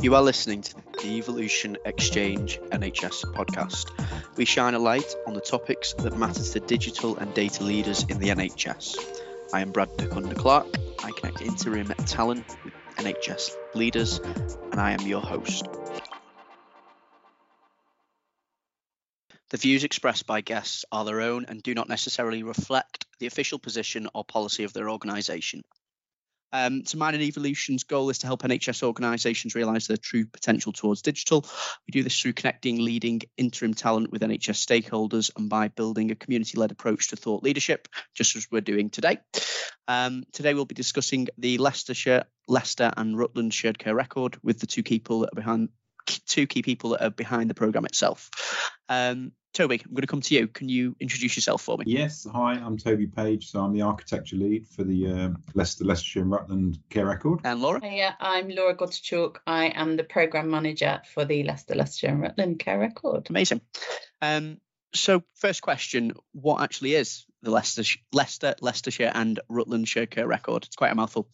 You are listening to the Evolution Exchange NHS podcast. We shine a light on the topics that matter to digital and data leaders in the NHS. I am Brad De Kunder-Clark. I connect interim talent with NHS leaders, and I am your host. The views expressed by guests are their own and do not necessarily reflect the official position or policy of their organisation. Um, so mine and Evolution's goal is to help NHS organisations realise their true potential towards digital. We do this through connecting leading interim talent with NHS stakeholders and by building a community-led approach to thought leadership, just as we're doing today. Um, today we'll be discussing the Leicestershire, Leicester and Rutland shared care record with the two people that are behind two key people that are behind the program itself. Um, Toby, I'm going to come to you. Can you introduce yourself for me? Yes. Hi, I'm Toby Page. So I'm the architecture lead for the uh, Leicester, Leicestershire and Rutland Care Record. And Laura? Yeah, I'm Laura Godtschalk. I am the program manager for the Leicester, Leicestershire and Rutland Care Record. Amazing. Um, so, first question: What actually is the Leicester, Leicester, Leicestershire, and Rutlandshire Care Record? It's quite a mouthful.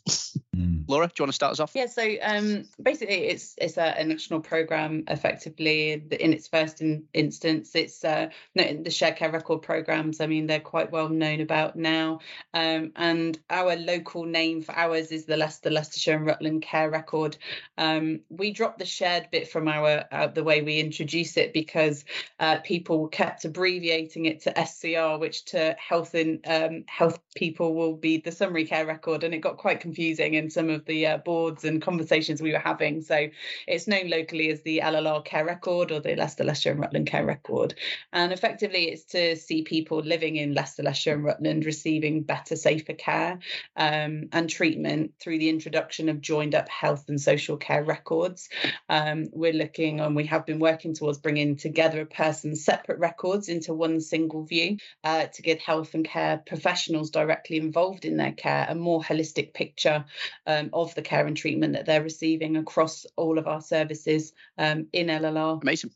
Mm. Laura, do you want to start us off? Yeah. So, um, basically, it's it's a, a, national program. Effectively, in its first in, instance, it's uh, the Share Care Record programs. I mean, they're quite well known about now. Um, and our local name for ours is the Leicester, Leicestershire, and Rutland Care Record. Um, we dropped the shared bit from our uh, the way we introduce it because uh, people kept abbreviating it to SCR, which to health and um, health people will be the summary care record, and it got quite confusing in some of the uh, boards and conversations we were having. So it's known locally as the LLR care record or the Leicester, Leicestershire and Rutland care record, and effectively it's to see people living in Leicester, Leicestershire and Rutland receiving better, safer care um, and treatment through the introduction of joined up health and social care records. Um, we're looking and we have been working towards bringing together a person's separate records into one single view uh, to give health and care professionals directly involved in their care a more holistic picture um, of the care and treatment that they're receiving across all of our services um, in LLR. Amazing.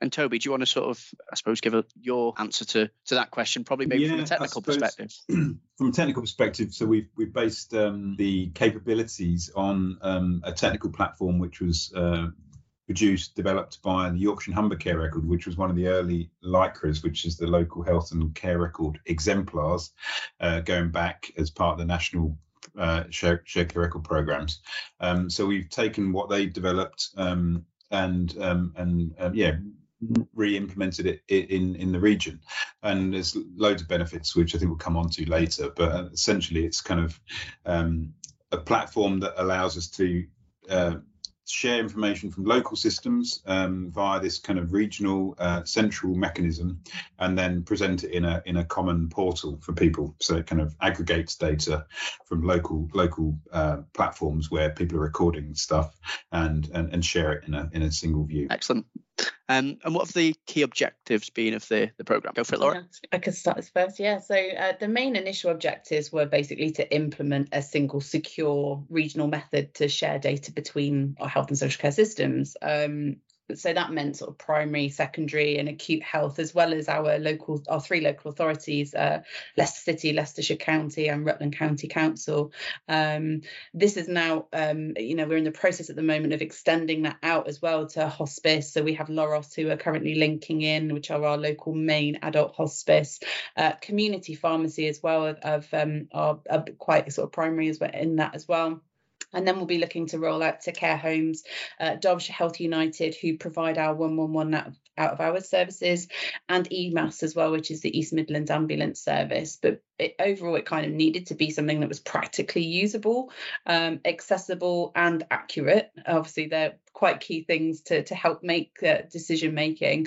And Toby, do you want to sort of, I suppose, give a, your answer to to that question, probably maybe yeah, from a technical perspective? from a technical perspective, so we've we've based um, the capabilities on um, a technical platform which was uh, produced, developed by the Yorkshire and Humber Care Record, which was one of the early LHCREs, which is the local health and care record exemplars, uh, going back as part of the national uh, share, share care record programs. Um, so we've taken what they developed um, and um, and um, yeah re-implemented it in in the region and there's loads of benefits which i think we'll come on to later but uh, essentially it's kind of um, a platform that allows us to uh, share information from local systems um, via this kind of regional uh, central mechanism and then present it in a in a common portal for people. So it kind of aggregates data from local local uh, platforms where people are recording stuff and, and and share it in a in a single view. Excellent um, and what have the key objectives been of the, the program? Go for it, Laura. Yeah, I could start this first. Yeah. So uh, the main initial objectives were basically to implement a single secure regional method to share data between our health and social care systems. Um, so that meant sort of primary, secondary, and acute health, as well as our local, our three local authorities, uh, Leicester City, Leicestershire County, and Rutland County Council. Um, this is now, um, you know, we're in the process at the moment of extending that out as well to hospice. So we have Loros, who are currently linking in, which are our local main adult hospice, uh, community pharmacy as well, of, of um, are, are quite sort of primary as well in that as well. And then we'll be looking to roll out to care homes, uh, Derbyshire Health United, who provide our 111 out of, hours services, and EMAS as well, which is the East Midlands Ambulance Service. But it, overall, it kind of needed to be something that was practically usable, um, accessible, and accurate. Obviously, they're quite key things to, to help make uh, decision making.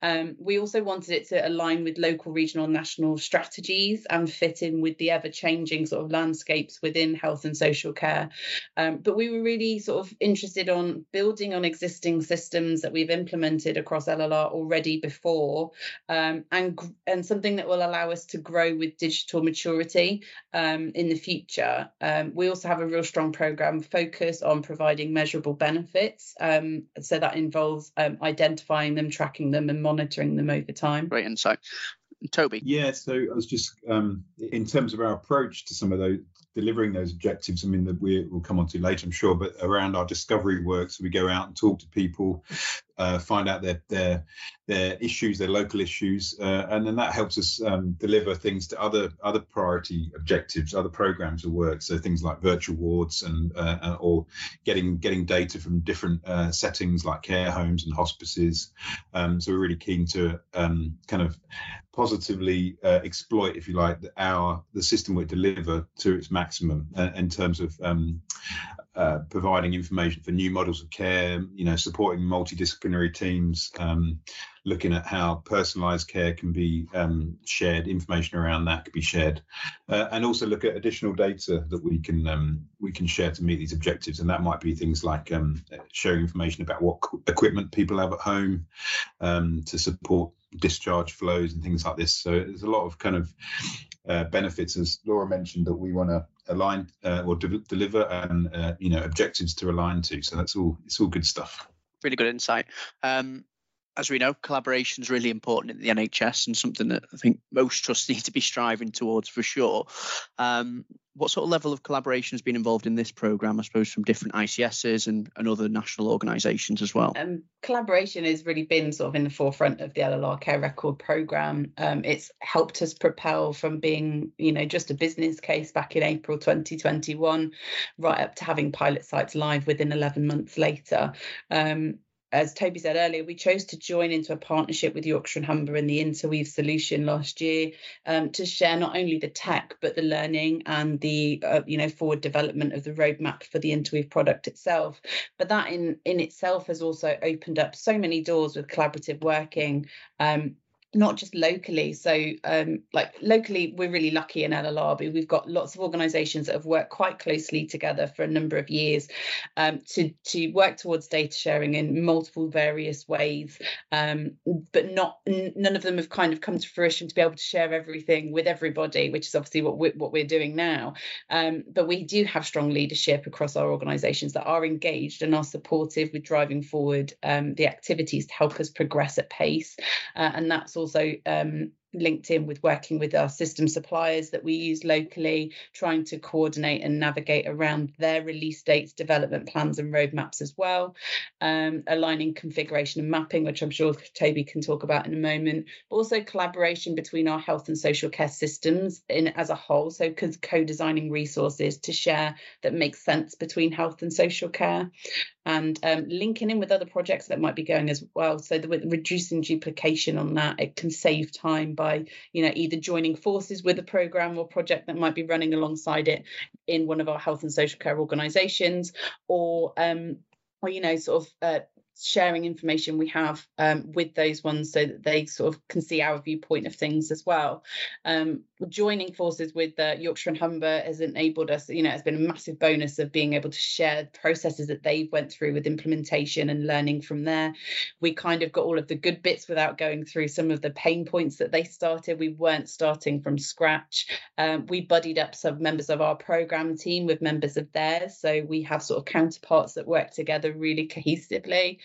Um, we also wanted it to align with local, regional, national strategies and fit in with the ever changing sort of landscapes within health and social care. Um, but we were really sort of interested on building on existing systems that we've implemented across LLR already before, um, and and something that will allow us to grow with digital maturity um, in the future. Um, we also have a real strong program focus on providing measurable benefits um, so that involves um, identifying them, tracking them, and monitoring them over time. Great insight. Toby. Yeah, so I was just um, in terms of our approach to some of those delivering those objectives, I mean, that we will come on to later, I'm sure, but around our discovery work, so we go out and talk to people, uh, find out their their their issues, their local issues, uh, and then that helps us um, deliver things to other other priority objectives, other programs of work. So things like virtual wards and uh, or getting getting data from different uh, settings like care homes and hospices. Um, so we're really keen to um, kind of positively uh, exploit, if you like, our the system we deliver to its maximum uh, in terms of um, uh, providing information for new models of care, you know, supporting multidisciplinary teams, um, looking at how personalised care can be um, shared, information around that can be shared, uh, and also look at additional data that we can um, we can share to meet these objectives. And that might be things like um, sharing information about what equipment people have at home um, to support discharge flows and things like this. So there's a lot of kind of uh, benefits, as Laura mentioned, that we want to align uh, or de- deliver and uh, you know objectives to align to. So that's all. It's all good stuff. Really good insight. Um, as we know, collaboration is really important in the NHS and something that I think most trusts need to be striving towards for sure. Um, what sort of level of collaboration has been involved in this program, I suppose, from different ICSs and, and other national organisations as well? Um, collaboration has really been sort of in the forefront of the LLR Care Record program. Um, it's helped us propel from being, you know, just a business case back in April 2021, right up to having pilot sites live within 11 months later. Um, as Toby said earlier, we chose to join into a partnership with Yorkshire and Humber and the Interweave solution last year um, to share not only the tech but the learning and the uh, you know forward development of the roadmap for the Interweave product itself. But that in in itself has also opened up so many doors with collaborative working. Um, not just locally. So, um, like locally, we're really lucky in LLRB. We've got lots of organisations that have worked quite closely together for a number of years um, to to work towards data sharing in multiple various ways. Um, but not n- none of them have kind of come to fruition to be able to share everything with everybody, which is obviously what we're, what we're doing now. Um, but we do have strong leadership across our organisations that are engaged and are supportive with driving forward um, the activities to help us progress at pace, uh, and that's also um, linked in with working with our system suppliers that we use locally, trying to coordinate and navigate around their release dates, development plans, and roadmaps as well. Um, aligning configuration and mapping, which I'm sure Toby can talk about in a moment. But also collaboration between our health and social care systems in as a whole. So co-designing resources to share that makes sense between health and social care and um, linking in with other projects that might be going as well. So with reducing duplication on that, it can save time by you know either joining forces with a program or project that might be running alongside it in one of our health and social care organisations, or um, or you know sort of uh, sharing information we have um, with those ones so that they sort of can see our viewpoint of things as well. Um, joining forces with uh, Yorkshire and Humber has enabled us, you know, it's been a massive bonus of being able to share processes that they went through with implementation and learning from there. We kind of got all of the good bits without going through some of the pain points that they started. We weren't starting from scratch. Um, we buddied up some members of our program team with members of theirs. So we have sort of counterparts that work together really cohesively.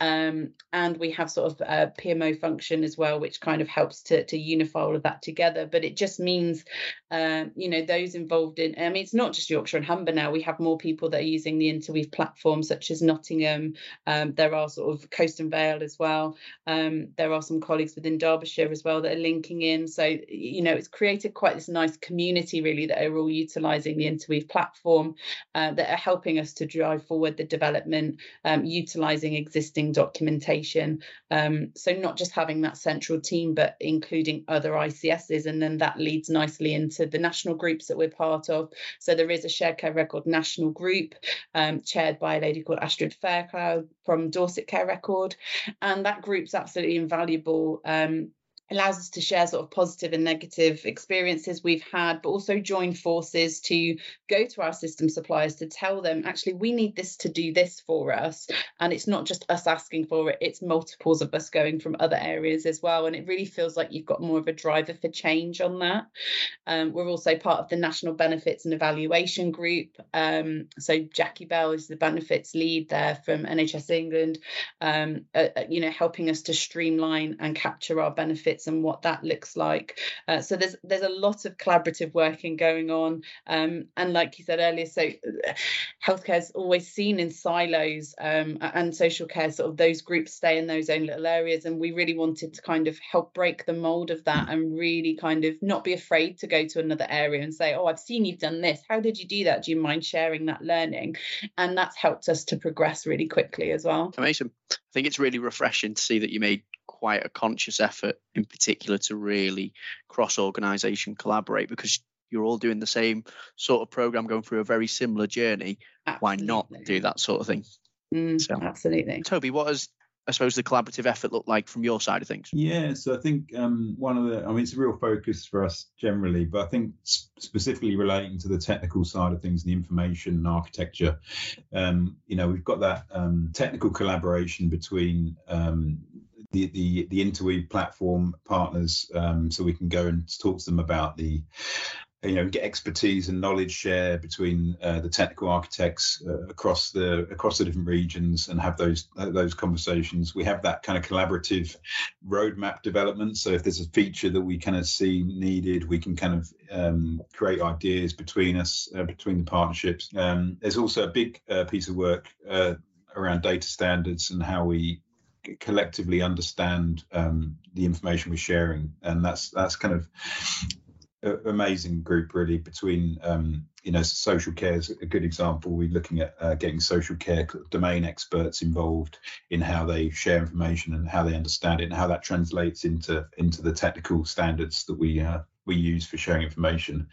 Um, and we have sort of a PMO function as well, which kind of helps to, to unify all of that together. But it just means, um, you know, those involved in, I mean, it's not just Yorkshire and Humber now. We have more people that are using the Interweave platform, such as Nottingham. Um, there are sort of Coast and Vale as well. Um, there are some colleagues within Derbyshire as well that are linking in. So, you know, it's created quite this nice community really that are all utilising the Interweave platform uh, that are helping us to drive forward the development, um, utilising existing documentation. Um, so not just having that central team, but including other ICSs, and then that leads nicely into the national groups that we're part of. So there is a Shared Care Record national group um, chaired by a lady called Astrid Fairclough from Dorset Care Record, and that group's absolutely invaluable. Um, allows us to share sort of positive and negative experiences we've had, but also join forces to go to our system suppliers to tell them, actually, we need this to do this for us. And it's not just us asking for it, it's multiples of us going from other areas as well. And it really feels like you've got more of a driver for change on that. Um, we're also part of the National Benefits and Evaluation Group. Um, so Jackie Bell is the benefits lead there from NHS England, um, uh, uh, you know, helping us to streamline and capture our benefits and what that looks like. Uh, so there's there's a lot of collaborative working going on, um, and like you said earlier, so healthcare is always seen in silos, um, and social care sort of those groups stay in those own little areas, and we really wanted to kind of help break the mold of that and really kind of not be afraid to go to another area and say, oh, I've seen you've done this. How did you do that? Do you mind sharing that learning? And that's helped us to progress really quickly as well. Amazing. I think it's really refreshing to see that you made quite a conscious effort in particular to really cross organization collaborate because you're all doing the same sort of program going through a very similar journey Absolutely. why not do that sort of thing mm, so absolutely toby what has I suppose the collaborative effort look like from your side of things? Yeah, so I think um, one of the, I mean, it's a real focus for us generally, but I think specifically relating to the technical side of things, the information and architecture, um, you know, we've got that um, technical collaboration between um, the the the interweave platform partners um, so we can go and talk to them about the you know get expertise and knowledge share between uh, the technical architects uh, across the across the different regions and have those uh, those conversations. We have that kind of collaborative roadmap development. So if there's a feature that we kind of see needed we can kind of um, create ideas between us uh, between the partnerships. Um, there's also a big uh, piece of work uh, around data standards and how we collectively understand um, the information we're sharing. And that's that's kind of amazing group really between um, you know social care is a good example. We're looking at uh, getting social care domain experts involved in how they share information and how they understand it and how that translates into into the technical standards that we uh, we use for sharing information.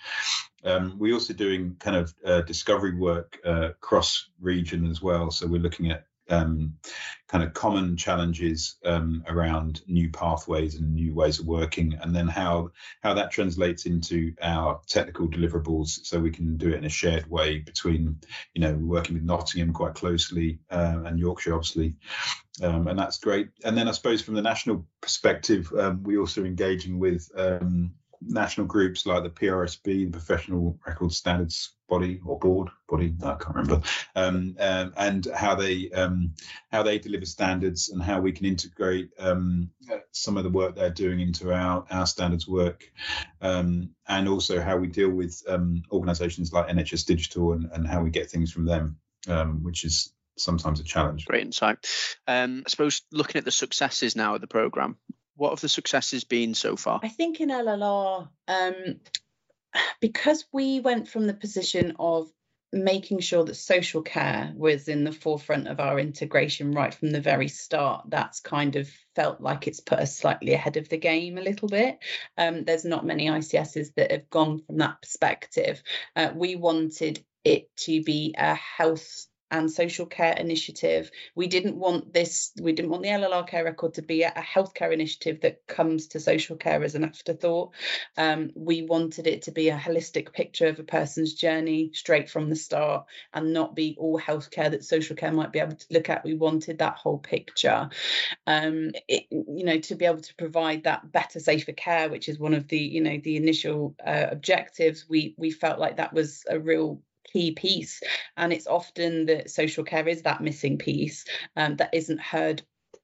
Um, we're also doing kind of uh, discovery work uh, cross region as well. So we're looking at um, kind of common challenges um, around new pathways and new ways of working, and then how how that translates into our technical deliverables, so we can do it in a shared way between, you know, working with Nottingham quite closely uh, and Yorkshire, obviously, um, and that's great. And then I suppose from the national perspective, um, we also engaging with um, national groups like the PRSB, the Professional Record Standards Body or Board Body, I can't remember, um, um, and how they um, how they deliver standards and how we can integrate um, some of the work they're doing into our our standards work, um, and also how we deal with organisations like NHS Digital and, and how we get things from them, which is sometimes a challenge. Great insight. I suppose looking at the successes now of the program, what have the successes been so far? I think in LLR, um, because we went from the position of making sure that social care was in the forefront of our integration right from the very start that's kind of felt like it's put us slightly ahead of the game a little bit um, there's not many icss that have gone from that perspective uh, we wanted it to be a health and social care initiative. We didn't want this, we didn't want the LLR care record to be a, healthcare initiative that comes to social care as an afterthought. Um, we wanted it to be a holistic picture of a person's journey straight from the start and not be all healthcare that social care might be able to look at. We wanted that whole picture. Um, it, you know, to be able to provide that better, safer care, which is one of the, you know, the initial uh, objectives, we we felt like that was a real key piece. And it's often that social care is that missing piece um, that isn't heard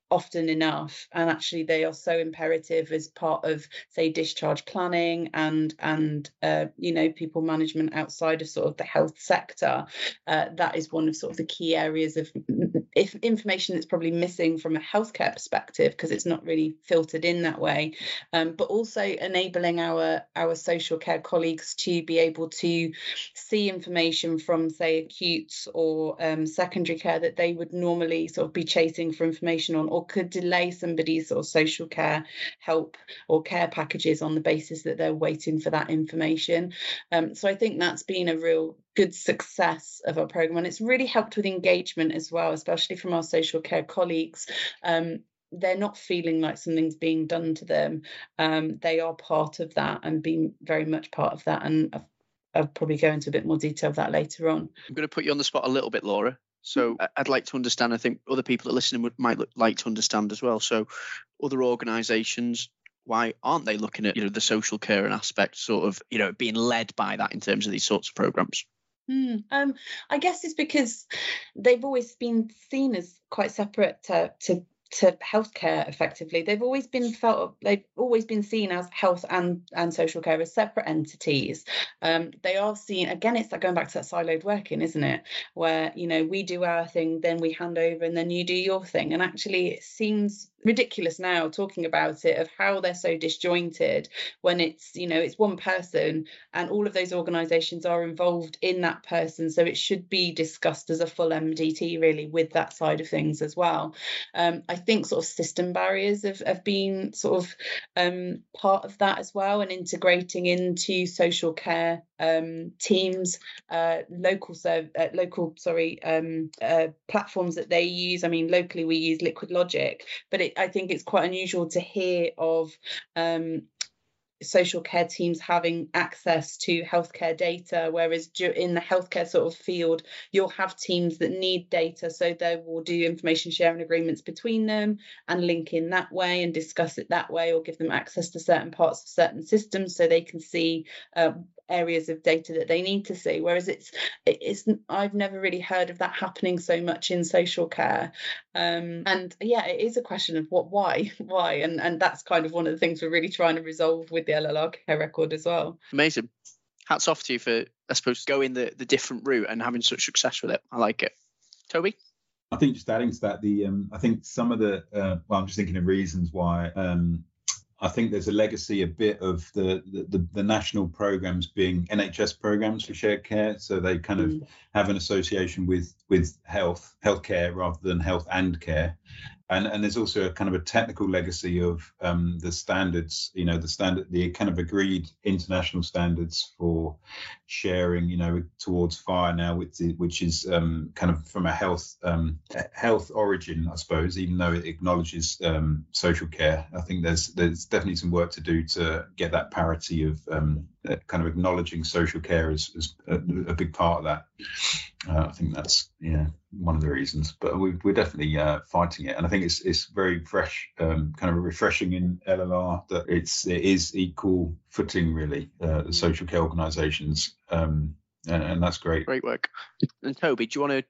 often enough. And actually they are so imperative as part of say discharge planning and and uh, you know people management outside of sort of the health sector. Uh, that is one of sort of the key areas of if information that's probably missing from a healthcare perspective because it's not really filtered in that way um, but also enabling our our social care colleagues to be able to see information from say acute or um, secondary care that they would normally sort of be chasing for information on or could delay somebody's sort of social care help or care packages on the basis that they're waiting for that information. Um, so I think that's been a real good success of our program and it's really helped with engagement as well, especially from our social care colleagues. Um, they're not feeling like something's being done to them. Um, they are part of that and being very much part of that. And I've, I'll probably go into a bit more detail of that later on. I'm going to put you on the spot a little bit, Laura. So mm-hmm. I'd like to understand. I think other people that listening would, might like to understand as well. So other organisations, why aren't they looking at you know the social care and aspect, sort of you know being led by that in terms of these sorts of programs? Mm, um, I guess it's because they've always been seen as quite separate to, to to healthcare effectively. They've always been felt they've always been seen as health and and social care as separate entities. Um, they are seen again it's like going back to that siloed working isn't it? Where you know we do our thing then we hand over and then you do your thing. And actually it seems ridiculous now talking about it of how they're so disjointed when it's you know it's one person and all of those organizations are involved in that person. So it should be discussed as a full mdt really with that side of things as well. Um, i think sort of system barriers have, have been sort of um, part of that as well and integrating into social care um, teams uh, local serv- uh, local sorry um, uh, platforms that they use. I mean locally we use Liquidlogic but it, I think it's quite unusual to hear of um, social care teams having access to healthcare data whereas in the healthcare sort of field you'll have teams that need data so they will do information sharing agreements between them and link in that way and discuss it that way or give them access to certain parts of certain systems so they can see uh, areas of data that they need to see. Whereas it's it's i've never really heard of that happening so much in social care. Um, and yeah it is a question of what why why? And and that's kind of one of the things we're really trying to resolve with the llr care record as well. Amazing. Hats off to you for i suppose going the the different route and having such success with it. I like it. Toby? I think just adding to that, the um, I think some of the uh, well, I'm just thinking of reasons why um, I think there's a legacy a bit of the, the, the national programs being NHS programs for shared care, so they kind of mm. have an association with with health healthcare rather than health and care, and and there's also a kind of a technical legacy of um, the standards you know the standard the kind of agreed international standards for sharing you know towards FHIR now which is, which is um, kind of from a health um, health origin i suppose even though it acknowledges um, social care i think there's there's definitely some work to do to get that parity of um, uh, kind of acknowledging social care as, as a, a, big part of that. Uh, I think that's yeah one of the reasons. But we, are definitely uh, fighting it, and I think it's it's very fresh, um, kind of refreshing in LLR that it's it is equal footing really. Uh, the social care organisations. Um, and, and, that's great. Great work. And Toby, do you want to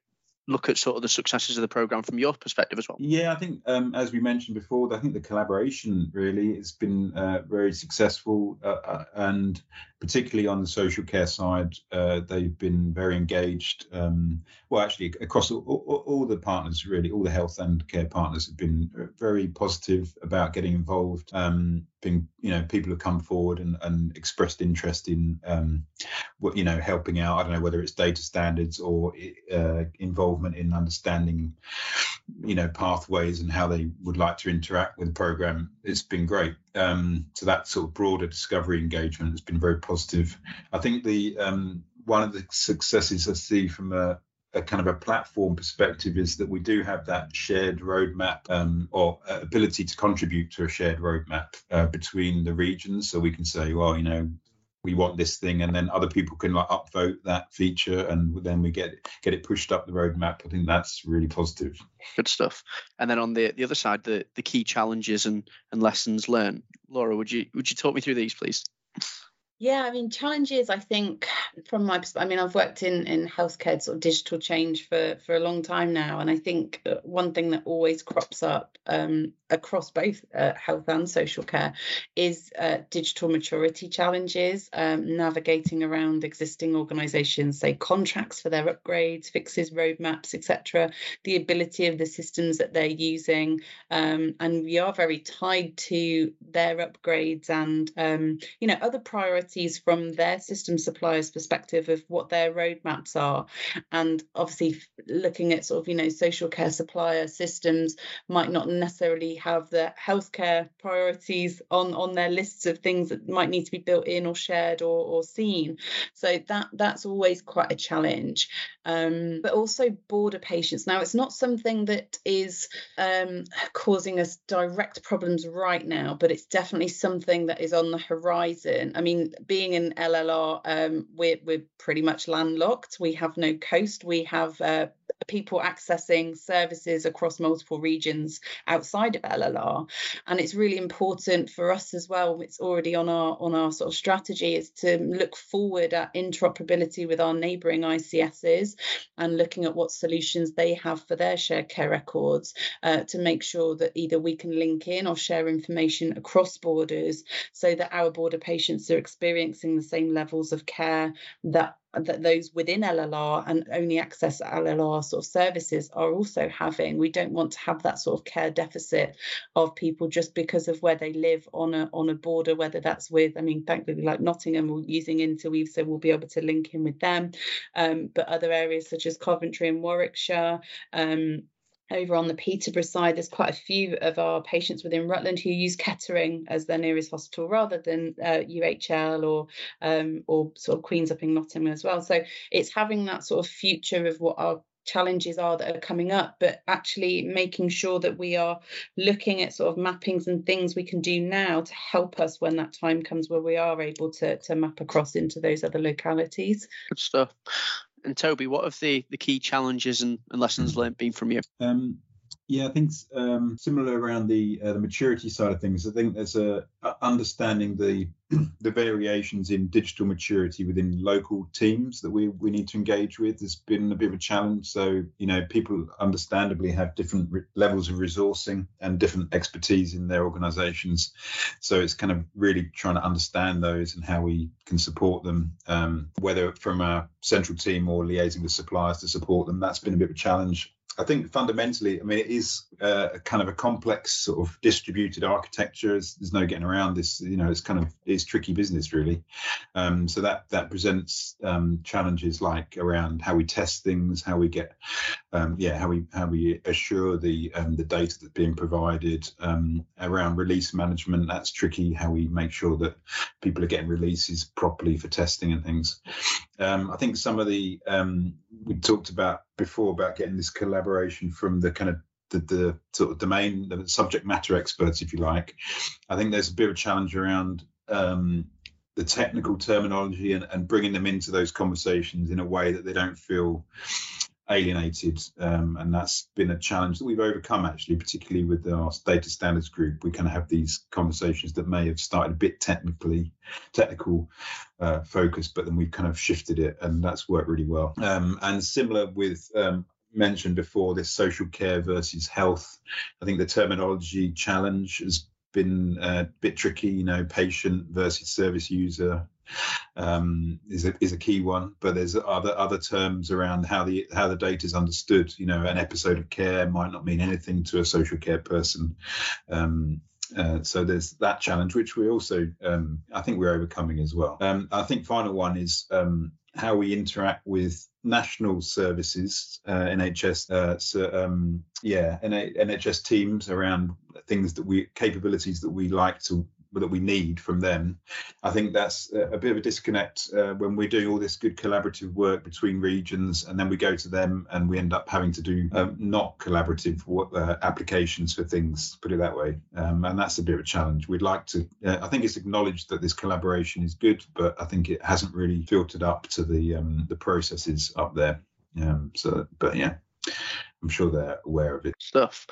look at sort of the successes of the program from your perspective as well? Yeah, I think um, as we mentioned before, I think the collaboration really has been uh, very successful, uh, uh and particularly on the social care side, uh, they've been very engaged. Um, well, actually, across all, all, all, the partners, really, all the health and care partners have been very positive about getting involved. Um, you know, people have come forward and, and expressed interest in, um, what you know, helping out. I don't know whether it's data standards or uh, involvement in understanding, you know, pathways and how they would like to interact with the program. It's been great. Um, so that sort of broader discovery engagement has been very positive. I think the um, one of the successes I see from a, a, kind of a platform perspective is that we do have that shared roadmap um, or ability to contribute to a shared roadmap uh, between the regions. So we can say, well, you know, we want this thing, and then other people can like upvote that feature, and then we get get it pushed up the roadmap. I think that's really positive. Good stuff. And then on the the other side, the the key challenges and and lessons learned. Laura, would you would you talk me through these, please? Yeah, I mean, challenges. I think from my perspective, I mean, I've worked in in healthcare sort of digital change for for a long time now, and I think uh, one thing that always crops up um, across both uh, health and social care is uh, digital maturity challenges, um, navigating around existing organisations, say contracts for their upgrades, fixes, roadmaps, etc. The ability of the systems that they're using, um, and we are very tied to their upgrades and um, you know other priorities priorities from their system suppliers perspective of what their roadmaps are. And obviously looking at sort of you know social care supplier systems might not necessarily have the healthcare priorities on on their lists of things that might need to be built in or shared or, or seen. So that that's always quite a challenge. Um, but also border patients. Now it's not something that is um, causing us direct problems right now but it's definitely something that is on the horizon. I mean being in LLR, um, we're we're pretty much landlocked. We have no coast. We have uh, people accessing services across multiple regions outside of LLR. And it's really important for us as well. It's already on our on our sort of strategy is to look forward at interoperability with our neighbouring ICSs and looking at what solutions they have for their shared care records uh, to make sure that either we can link in or share information across borders so that our border patients are experiencing the same levels of care that that those within LLR and only access LLR sort of services are also having. We don't want to have that sort of care deficit of people just because of where they live on a on a border, whether that's with, I mean, thankfully, like Nottingham, we're using Interweave, so we'll be able to link in with them. Um, but other areas such as Coventry and Warwickshire, um, over on the Peterborough side, there's quite a few of our patients within Rutland who use Kettering as their nearest hospital rather than uh, UHL or um, or sort of Queens up in Nottingham as well. So it's having that sort of future of what our challenges are that are coming up, but actually making sure that we are looking at sort of mappings and things we can do now to help us when that time comes where we are able to to map across into those other localities. Good stuff. And Toby, what have the, the key challenges and, and lessons learned been from you? Um, yeah, I think um, similar around the uh, the maturity side of things. I think there's a understanding the the variations in digital maturity within local teams that we we need to engage with has been a bit of a challenge. So you know, people understandably have different re- levels of resourcing and different expertise in their organisations. So it's kind of really trying to understand those and how we can support them, um, whether from a central team or liaising with suppliers to support them. That's been a bit of a challenge I think fundamentally, I mean, it is uh, kind of a complex sort of distributed architecture. There's, there's, no getting around this. You know, it's kind of it's tricky business really. Um, so that that presents um, challenges like around how we test things, how we get, um, yeah, how we how we assure the um, the data that's being provided um, around release management. That's tricky. How we make sure that people are getting releases properly for testing and things. Um, I think some of the we talked about before about getting this collaboration from the kind of the, the sort of domain, the subject matter experts, if you like. I think there's a bit of a challenge around um, the technical terminology and, and bringing them into those conversations in a way that they don't feel alienated um, and that's been a challenge that we've overcome actually particularly with our data standards group. We kind of have these conversations that may have started a bit technically technical uh, focus but then we've kind of shifted it and that's worked really well. Um, and similar with um, mentioned before this social care versus health. I think the terminology challenge has been a bit tricky you know patient versus service user um, is a is a key one. But there's other other terms around how the how the data is understood. You know, an episode of care might not mean anything to a social care person. Um, uh, so there's that challenge, which we also, um, I think, we're overcoming as well. Um, I think final one is um, how we interact with national services, uh, NHS, uh, so, um, yeah, NHS teams around things that we capabilities that we like to that we need from them. I think that's a bit of a disconnect uh, when we're doing all this good collaborative work between regions, and then we go to them and we end up having to do um, not collaborative uh, applications for things. Put it that way, um, and that's a bit of a challenge. We'd like to. Uh, I think it's acknowledged that this collaboration is good, but I think it hasn't really filtered up to the um, the processes up there. Um, so, but yeah. I'm sure they're aware of it. Stuff.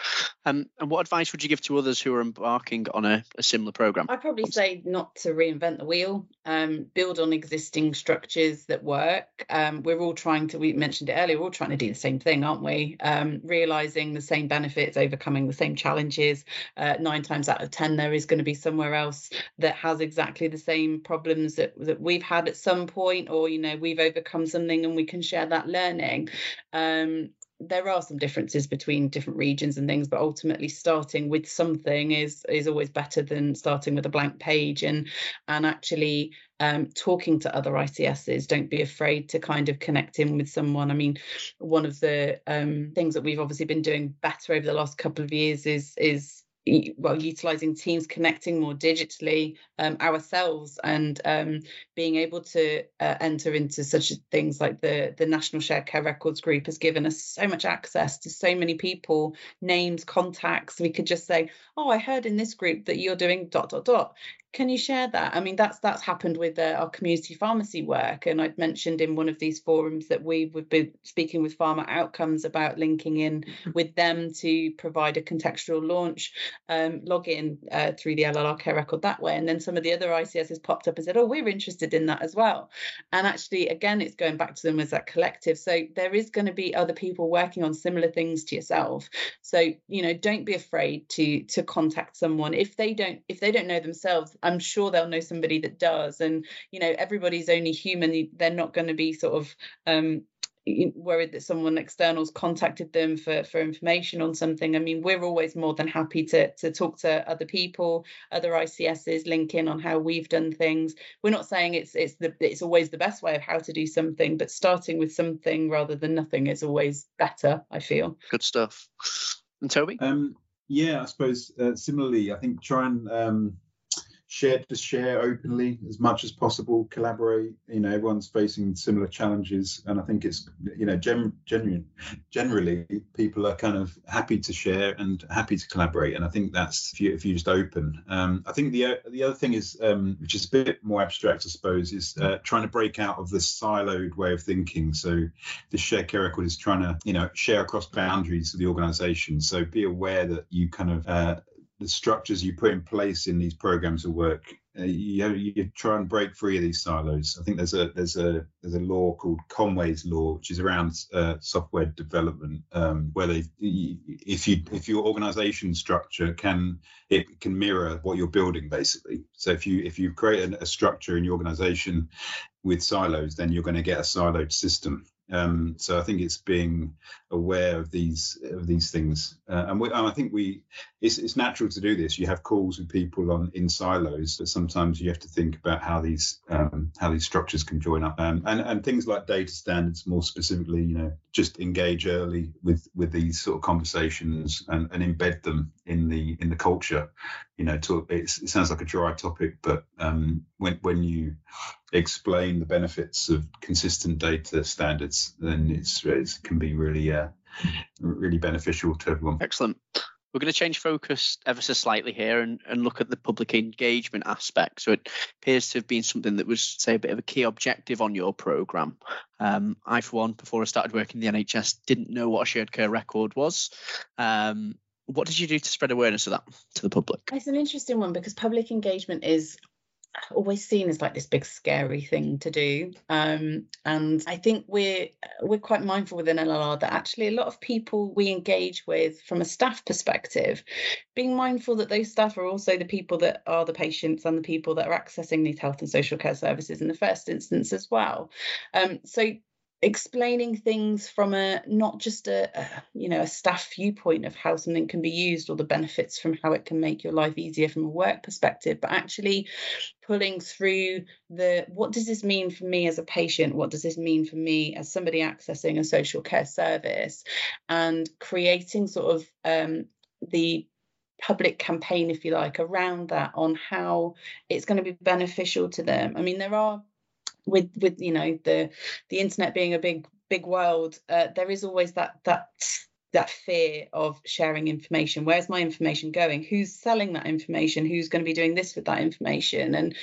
Um, and what advice would you give to others who are embarking on a, a similar program? I'd probably say not to reinvent the wheel. Um, build on existing structures that work. Um, we're all trying to. We mentioned it earlier. We're all trying to do the same thing, aren't we? Um, realizing the same benefits, overcoming the same challenges. Uh, nine times out of ten, there is going to be somewhere else that has exactly the same problems that that we've had at some point, or you know, we've overcome something and we can share that learning. Um, there are some differences between different regions and things but ultimately starting with something is is always better than starting with a blank page and and actually um, talking to other ICSs. Don't be afraid to kind of connect in with someone. I mean, one of the um, things that we've obviously been doing better over the last couple of years is is well utilizing teams connecting more digitally um, ourselves and um, being able to uh, enter into such things like the the national shared care records group has given us so much access to so many people names contacts. We could just say oh i heard in this group that you're doing dot dot dot can you share that? I mean, that's that's happened with uh, our community pharmacy work, and I'd mentioned in one of these forums that we would be speaking with PharmOutcomes about linking in with them to provide a contextual launch um, login uh, through the LLR care record that way. And then some of the other ICSs popped up and said, "Oh, we're interested in that as well." And actually, again, it's going back to them as that collective. So there is going to be other people working on similar things to yourself. So you know, don't be afraid to to contact someone if they don't if they don't know themselves I'm sure they'll know somebody that does. And you know, everybody's only human. They're not going to be sort of um, worried that someone external's contacted them for for information on something i mean we're always more than happy to to talk to other people other icss link in on how we've done things we're not saying it's it's the it's always the best way of how to do something but starting with something rather than nothing is always better i feel good stuff and toby um yeah i suppose uh, similarly i think try and um share to share openly as much as possible collaborate you know everyone's facing similar challenges and i think it's you know gen, genuine generally people are kind of happy to share and happy to collaborate and i think that's if you if you just open. Um, i think the the other thing is um, which is a bit more abstract i suppose is uh, trying to break out of the siloed way of thinking. So the share care record is trying to you know share across boundaries of the organization. So be aware that you kind of uh, the structures you put in place in these programs of work uh, you, you try and break free of these silos. I think there's a there's a there's a law called Conway's law, which is around uh, software development, um, where they if you if your organization structure can it can mirror what you're building basically. So if you if you create a, a structure in your organization with silos, then you're going to get a siloed system. Um, so I think it's being aware of these of these things, uh, and, we, and, I think we it's, it's natural to do this. You have calls with people on in silos, but sometimes you have to think about how these um, how these structures can join up, um, and and things like data standards more specifically. You know, just engage early with with these sort of conversations and, and embed them in the in the culture. You know, to, it sounds like a dry topic, but um, when when you explain the benefits of consistent data standards, then it's it can be really uh, really beneficial to everyone. Excellent. We're going to change focus ever so slightly here and, and look at the public engagement aspect. So it appears to have been something that was, say, a bit of a key objective on your programme. Um, I, for one, before I started working in the NHS, didn't know what a shared care record was. Um, what did you do to spread awareness of that to the public? It's an interesting one because public engagement is always seen as like this big scary thing to do um, and i think we're we're quite mindful within llr that actually a lot of people we engage with from a staff perspective being mindful that those staff are also the people that are the patients and the people that are accessing these health and social care services in the first instance as well um, so explaining things from a not just a, a, you know a staff viewpoint of how something can be used or the benefits from how it can make your life easier from a work perspective but actually pulling through the what does this mean for me as a patient? What does this mean for me as somebody accessing a social care service? And creating sort of um, the public campaign if you like around that on how it's going to be beneficial to them. I mean there are with with you know the the internet being a big big world uh, there is always that that that fear of sharing information. Where's my information going? Who's selling that information? Who's going to be doing this with that information? And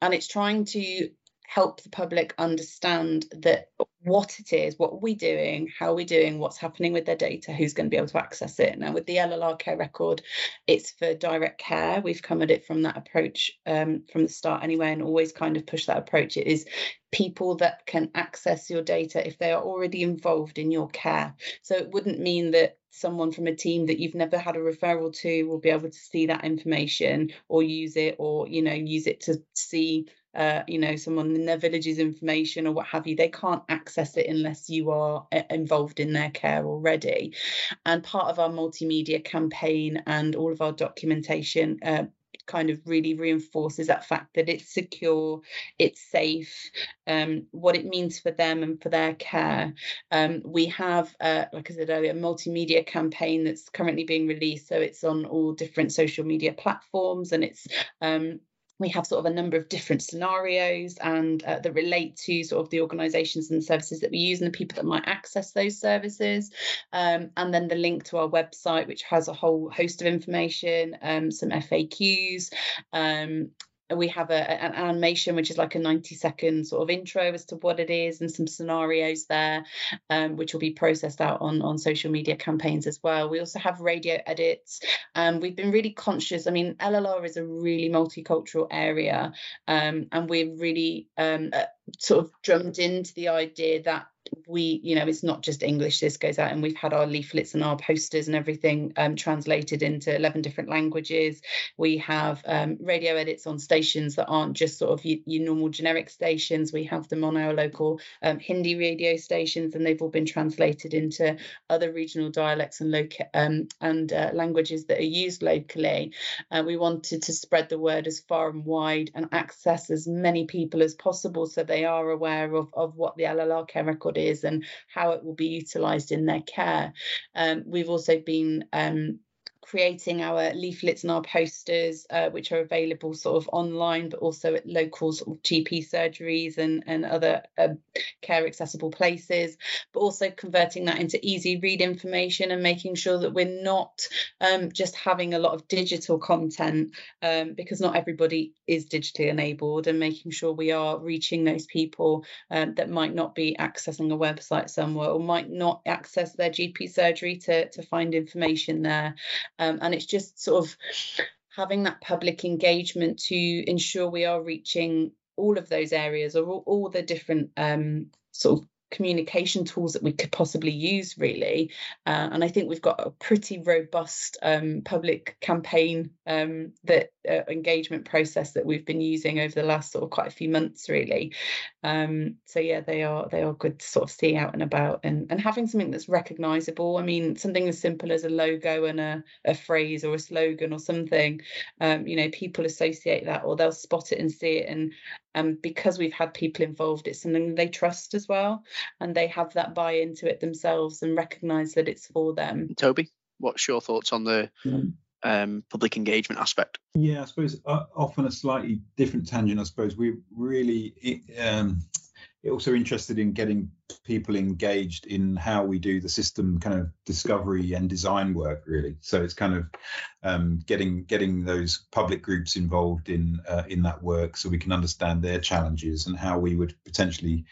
and it's trying to help the public understand that what it is, what we're doing, how we're doing, what's happening with their data, who's going to be able to access it. Now, with the LLR care record, it's for direct care. We've come at it from that approach um, from the start anyway, and always kind of push that approach. It is people that can access your data if they are already involved in your care. So it wouldn't mean that someone from a team that you've never had a referral to will be able to see that information or use it or you know use it to see uh, you know, someone in their village's information or what have you, they can't access it unless you are uh, involved in their care already. And part of our multimedia campaign and all of our documentation uh, kind of really reinforces that fact that it's secure, it's safe, um, what it means for them and for their care. Um, we have, uh, like I said earlier, a multimedia campaign that's currently being released. So it's on all different social media platforms and it's um, we have sort of a number of different scenarios and uh, that relate to sort of the organizations and services that we use and the people that might access those services. Um, and then the link to our website which has a whole host of information um, some faqs um, we have a, an animation which is like a 90 second sort of intro as to what it is and some scenarios there um, which will be processed out on on social media campaigns as well. We also have radio edits. Um, we've been really conscious i mean llr is a really multicultural area um, and we're really um, uh, sort of drummed into the idea that we you know it's not just english this goes out and we've had our leaflets and our posters and everything um, translated into 11 different languages. We have um, radio edits on stations that aren't just sort of your, your, normal generic stations. We have them on our local um, hindi radio stations and they've all been translated into other regional dialects and local um, and uh, languages that are used locally. Uh, we wanted to spread the word as far and wide and access as many people as possible so they are aware of, of what the llr care record is and how it will be utilised in their care. Um, we've also been um, creating our leaflets and our posters, uh, which are available sort of online, but also at local sort of GP surgeries and, and other uh, care accessible places, but also converting that into easy read information and making sure that we're not um, just having a lot of digital content um, because not everybody is digitally enabled and making sure we are reaching those people um, that might not be accessing a website somewhere or might not access their GP surgery to, to find information there. Um, and it's just sort of having that public engagement to ensure we are reaching all of those areas or all, all the different um, sort of communication tools that we could possibly use really. Uh, and i think we've got a pretty robust um, public campaign um, that uh, engagement process that we've been using over the last sort of quite a few months really. Um, so yeah they are they are good to sort of see out and about and and having something that's recognizable. I mean something as simple as a logo and a, a phrase or a slogan or something um, you know people associate that or they'll spot it and see it. And and um, because we've had people involved it's something they trust as well and they have that buy into it themselves and recognize that it's for them. Toby what's your thoughts on the mm. um, public engagement aspect? Yeah i suppose uh, often a slightly different tangent i suppose. We really um, also interested in getting people engaged in how we do the system kind of discovery and design work really. So it's kind of um, getting getting those public groups involved in uh, in that work so we can understand their challenges and how we would potentially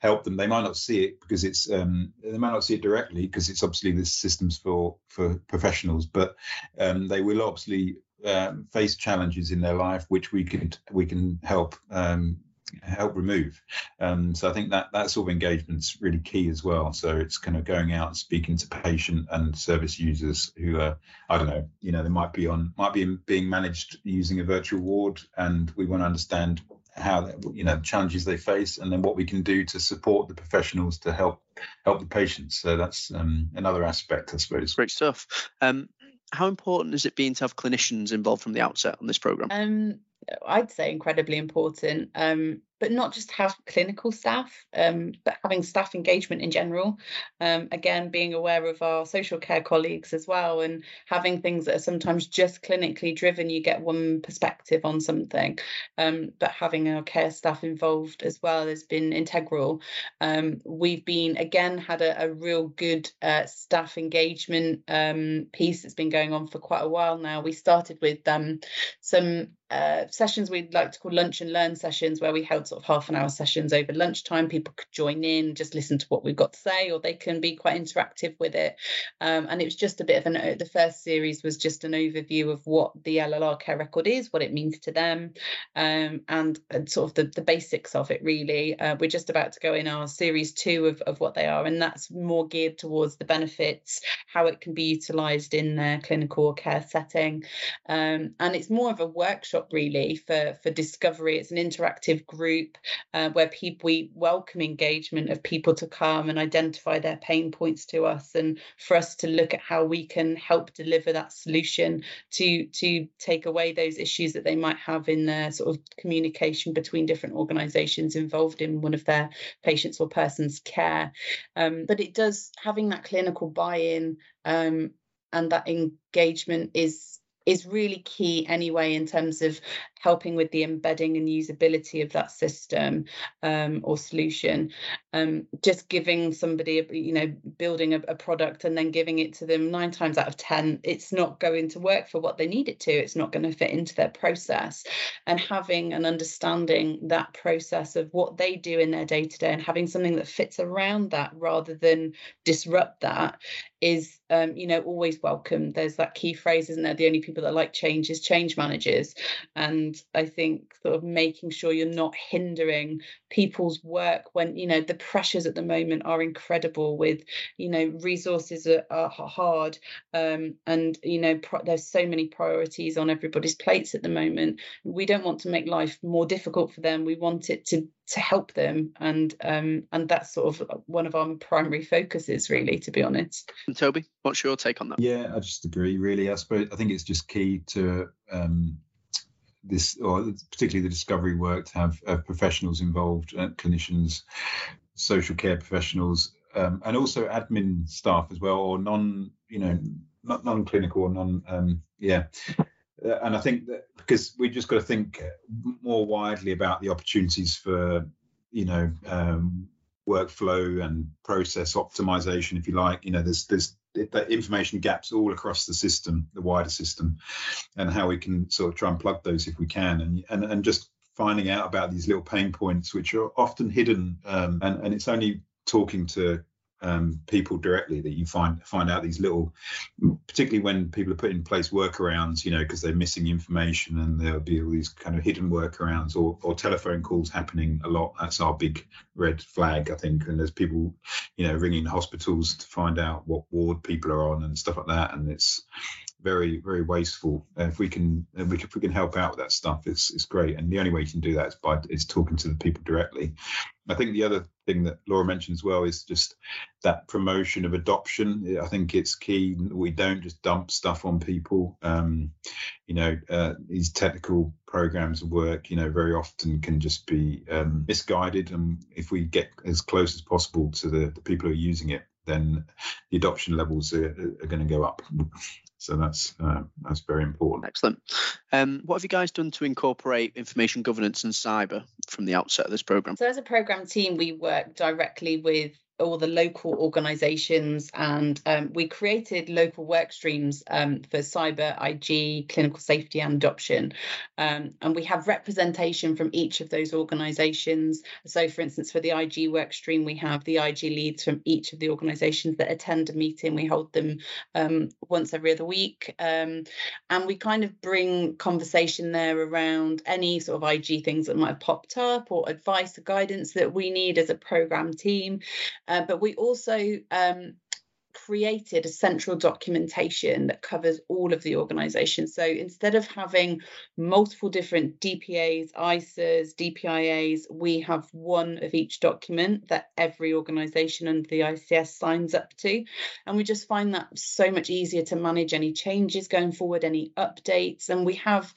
help them. They might not see it because it's um, they might not see it directly because it's obviously the systems for for professionals but um, they will obviously um, face challenges in their life which we can we can help um, help remove. Um, so I think that that sort of engagement's really key as well. So it's kind of going out and speaking to patient and service users who are, I don't know, you know, they might be on, might be being managed using a virtual ward, and we want to understand how you know challenges they face and then what we can do to support the professionals to help help the patients so that's um, another aspect i suppose great stuff um, how important is it being to have clinicians involved from the outset on this program um, I'd say incredibly important. Um, but not just have clinical staff, um, but having staff engagement in general. Um, again, being aware of our social care colleagues as well, and having things that are sometimes just clinically driven. You get one perspective on something, um, but having our care staff involved as well has been integral. Um, we've been again had a, a real good uh, staff engagement um, piece that's been going on for quite a while now. We started with um, some uh, sessions we'd like to call lunch and learn sessions where we held sort of half an hour sessions over lunchtime. People could join in, just listen to what we've got to say, or they can be quite interactive with it. Um, and it was just a bit of an, the first series was just an overview of what the LLR care record is, what it means to them, um, and, and, sort of the, the basics of it, really. Uh, we're just about to go in our series two of, of what they are, and that's more geared towards the benefits, how it can be utilised in their clinical care setting. Um, and it's more of a workshop, really, for, for discovery. It's an interactive group group uh, where people we welcome engagement of people to come and identify their pain points to us and for us to look at how we can help deliver that solution to to take away those issues that they might have in their sort of communication between different organizations involved in one of their patients or persons care. Um, but it does having that clinical buy-in um, and that engagement is is really key anyway in terms of helping with the embedding and usability of that system um, or solution. Um, just giving somebody, you know, building a, a, product and then giving it to them nine times out of 10, it's not going to work for what they need it to. It's not going to fit into their process. And having and understanding that process of what they do in their day to day and having something that fits around that rather than disrupt that is um, you know always welcome there's that key phrase isn't there the only people that like change is change managers and i think sort of making sure you're not hindering people's work when you know the pressures at the moment are incredible with you know resources are, are hard um, and you know pro- there's so many priorities on everybody's plates at the moment. We don't want to make life more difficult for them. We want it to to help them and um and that's sort of one of our primary focuses really to be honest. And toby what's your take on that? Yeah i just agree really. I suppose i think it's just key to um this or particularly the discovery work to have uh, professionals involved uh, clinicians social care professionals um, and also admin staff as well or non you know not non-clinical or non um, yeah uh, and I think that because we just got to think more widely about the opportunities for, you know, um, workflow and process optimization, if you like. You know, there's there's the information gaps all across the system, the wider system, and how we can sort of try and plug those if we can, and and and just finding out about these little pain points which are often hidden, um, and and it's only talking to um, people directly that you find find out these little, particularly when people are putting in place workarounds, you know, because they're missing information and there'll be all these kind of hidden workarounds or, or telephone calls happening a lot. That's our big red flag, I think. And there's people, you know, ringing hospitals to find out what ward people are on and stuff like that. And it's very very wasteful. And if we can if we, can help out with that stuff, it's it's great. And the only way you can do that is by is talking to the people directly. I think the other thing that Laura mentioned as well is just that promotion of adoption. I think it's key. We don't just dump stuff on people. Um, you know, uh, these technical programs of work, you know, very often can just be um, misguided. And if we get as close as possible to the, the people who are using it, then the adoption levels are, are going to go up. So that's uh, that's very important. Excellent. Um, what have you guys done to incorporate information governance and cyber from the outset of this program? So as a program team, we work directly with all the local organisations, and um, we created local work streams um, for cyber, IG, clinical safety, and adoption. Um, and we have representation from each of those organisations. So, for instance, for the IG work stream, we have the IG leads from each of the organisations that attend a meeting. We hold them um, once every other week, um, and we kind of bring conversation there around any sort of IG things that might have popped up or advice or guidance that we need as a program team. Uh, but we also um, created a central documentation that covers all of the organization. So instead of having multiple different DPAs, ISAs, DPIAs, we have one of each document that every organization under the ICS signs up to. And we just find that so much easier to manage any changes going forward, any updates. And we have,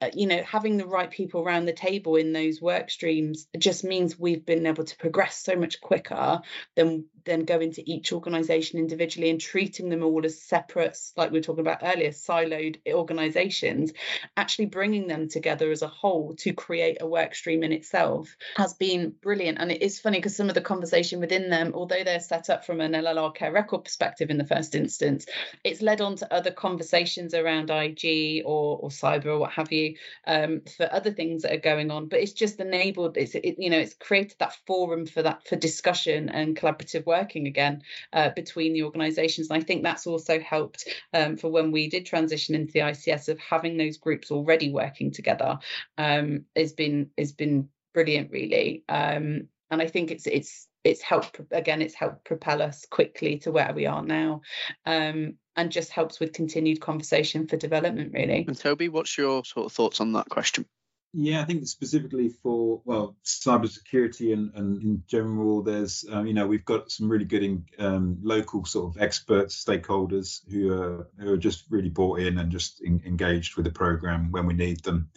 uh, you know, having the right people around the table in those work streams just means we've been able to progress so much quicker than, than go into each organization individually and treating them all as separate, like we were talking about earlier, siloed organizations, actually bringing them together as a whole to create a work stream in itself has been brilliant. And it is funny because some of the conversation within them, although they're set up from an LLR care record perspective in the first instance, it's led on to other conversations around IG or, or cyber or what have you um, for other things that are going on. But it's just enabled, it's, it, you know, it's created that forum for that, for discussion and collaborative working again uh, between the organisations. And I think that's also helped um, for when we did transition into the ICS of having those groups already working together um, has been has been brilliant, really. Um, and I think it's it's it's helped again it's helped propel us quickly to where we are now um, and just helps with continued conversation for development really and toby what's your sort of thoughts on that question yeah, I think specifically for well cybersecurity and, and in general, there's um, you know we've got some really good in, um, local sort of experts, stakeholders who are who are just really bought in and just in, engaged with the program when we need them.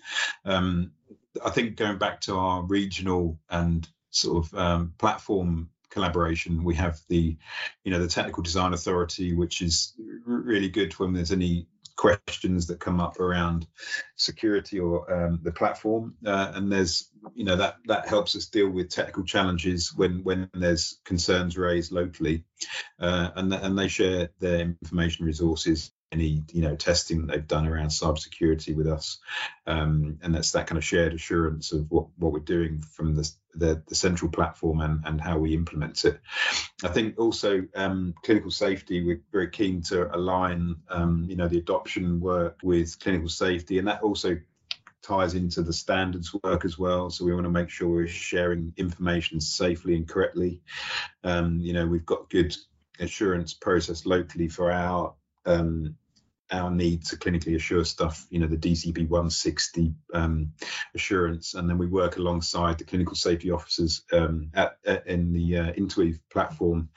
Um, I think going back to our regional and sort of um, platform collaboration, we have the you know the technical design authority, which is really good when there's any questions that come up around security or um, the platform, uh, and there's you know that that helps us deal with technical challenges when when there's concerns raised locally, uh, and and they share their information resources any you know testing that they've done around cybersecurity with us, um, and that's that kind of shared assurance of what what we're doing from the the, the central platform and and how we implement it. I think also um, clinical safety. We're very keen to align um, you know the adoption work with clinical safety, and that also ties into the standards work as well. So we want to make sure we're sharing information safely and correctly. Um, you know, we've got good assurance process locally for our um, our need to clinically assure stuff, you know, the DCB 160 um, assurance, and then we work alongside the clinical safety officers um, at, at, in the uh, Interweave platform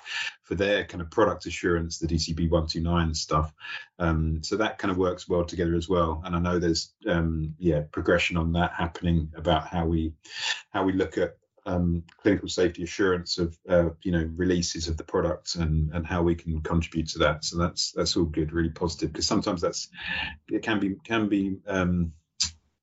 for their kind of product assurance, the DCB 129 stuff. Um, so that kind of works well together as well. And I know there's um, yeah progression on that happening about how we how we look at um, clinical safety assurance of uh, you know releases of the products and and how we can contribute to that. So that's that's all good, really positive. Because sometimes that's it can be can be um,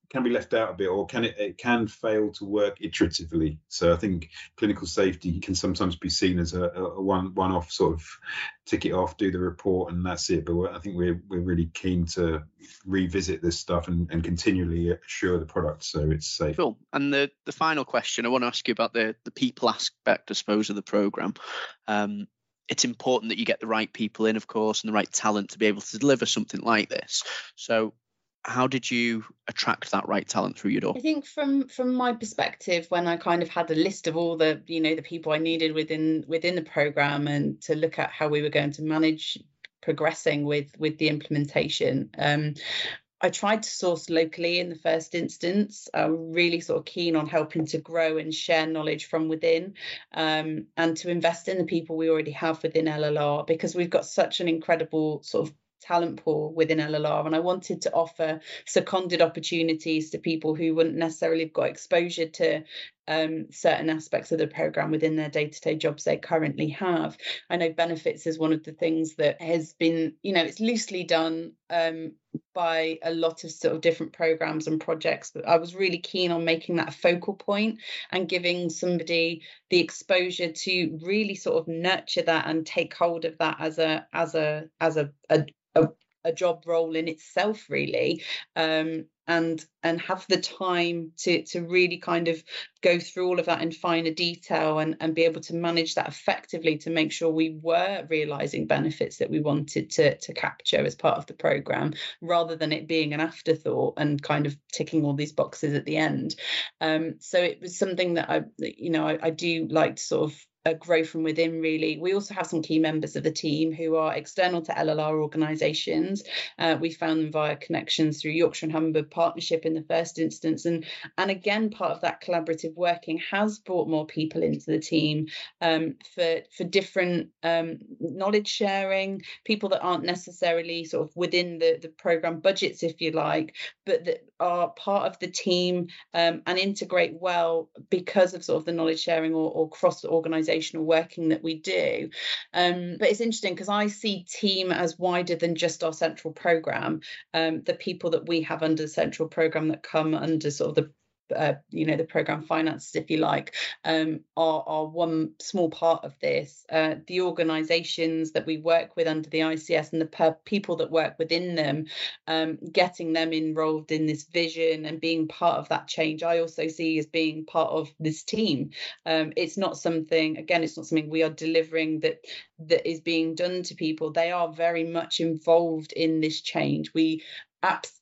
can be left out a bit or can it, it can fail to work iteratively? So i think clinical safety can sometimes be seen as a, a one one off sort of tick it off do the report and that's it. But i think we're we're really keen to revisit this stuff and, and continually assure the product so it's safe. Cool. And the the final question i want to ask you about the the people aspect i suppose of the program. Um, it's important that you get the right people in, of course, and the right talent to be able to deliver something like this. So, how did you attract that right talent through your door? I think from from my perspective, when I kind of had a list of all the you know the people I needed within within the program, and to look at how we were going to manage progressing with with the implementation. Um, I tried to source locally in the first instance. I'm really sort of keen on helping to grow and share knowledge from within um, and to invest in the people we already have within LLR because we've got such an incredible sort of talent pool within LLR, and I wanted to offer seconded opportunities to people who wouldn't necessarily have got exposure to um, certain aspects of the program within their day-to-day jobs they currently have. I know benefits is one of the things that has been, you know, it's loosely done um, by a lot of sort of different programs and projects, but I was really keen on making that a focal point and giving somebody the exposure to really sort of nurture that and take hold of that as a as a as a, a a, a job role in itself really um, and and have the time to to really kind of go through all of that in finer detail and and be able to manage that effectively to make sure we were realizing benefits that we wanted to to capture as part of the program rather than it being an afterthought and kind of ticking all these boxes at the end. Um, so it was something that i you know I, I do like to sort of uh, grow from within really. We also have some key members of the team who are external to llr organisations uh, we found them via connections through yorkshire and humber partnership in the first instance. And and again part of that collaborative working has brought more people into the team um, for for different um, knowledge sharing people that aren't necessarily sort of within the the program budgets if you like but that are part of the team um, and integrate well because of sort of the knowledge sharing or, or cross organizational working that we do. Um, but it's interesting because I see team as wider than just our central program. Um, the people that we have under the central program that come under sort of the uh, you know the program finances if you like um, are, are one small part of this. Uh, the organizations that we work with under the ics and the per- people that work within them um, getting them enrolled in this vision and being part of that change i also see as being part of this team. Um, it's not something again it's not something we are delivering that that is being done to people. They are very much involved in this change. We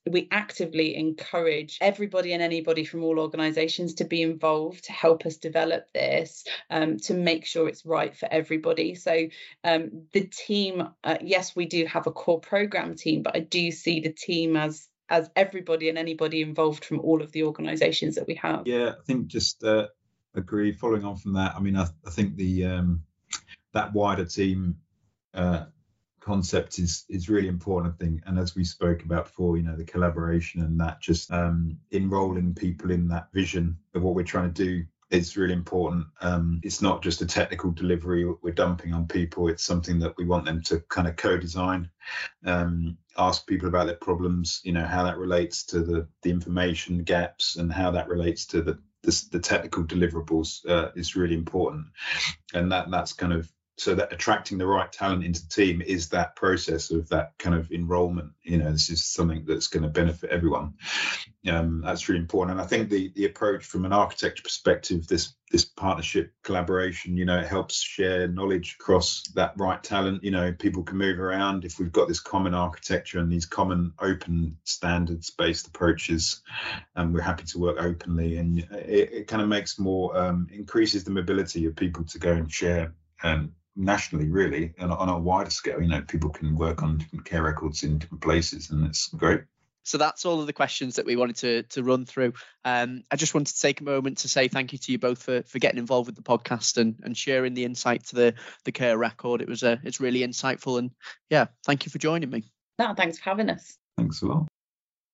we actively encourage everybody and anybody from all organisations to be involved to help us develop this um, to make sure it's right for everybody. So um, the team, uh, yes, we do have a core program team, but I do see the team as as everybody and anybody involved from all of the organisations that we have. Yeah, I think just uh, agree. Following on from that, I mean, I, I think the um, that wider team uh, concept is is really important, I think. And as we spoke about before, you know, the collaboration and that just um, enrolling people in that vision of what we're trying to do it's really important. Um, it's not just a technical delivery we're dumping on people. It's something that we want them to kind of co-design, um, ask people about their problems. You know how that relates to the the information gaps and how that relates to the the, the technical deliverables uh, is really important, and that that's kind of so that attracting the right talent into the team is that process of that kind of enrollment you know this is something that's going to benefit everyone. Um, that's really important. And i think the the approach from an architecture perspective this this partnership collaboration you know it helps share knowledge across that right talent. You know people can move around. If we've got this common architecture and these common open standards based approaches and we're happy to work openly. And it, it kind of makes more um, increases the mobility of people to go and share and nationally, really, and on a wider scale. You know, people can work on different care records in different places, and it's great. So that's all of the questions that we wanted to to run through. Um, I just wanted to take a moment to say thank you to you both for for getting involved with the podcast and and sharing the insight to the the care record. It was a it's really insightful and yeah, thank you for joining me. No, thanks for having us. Thanks a lot.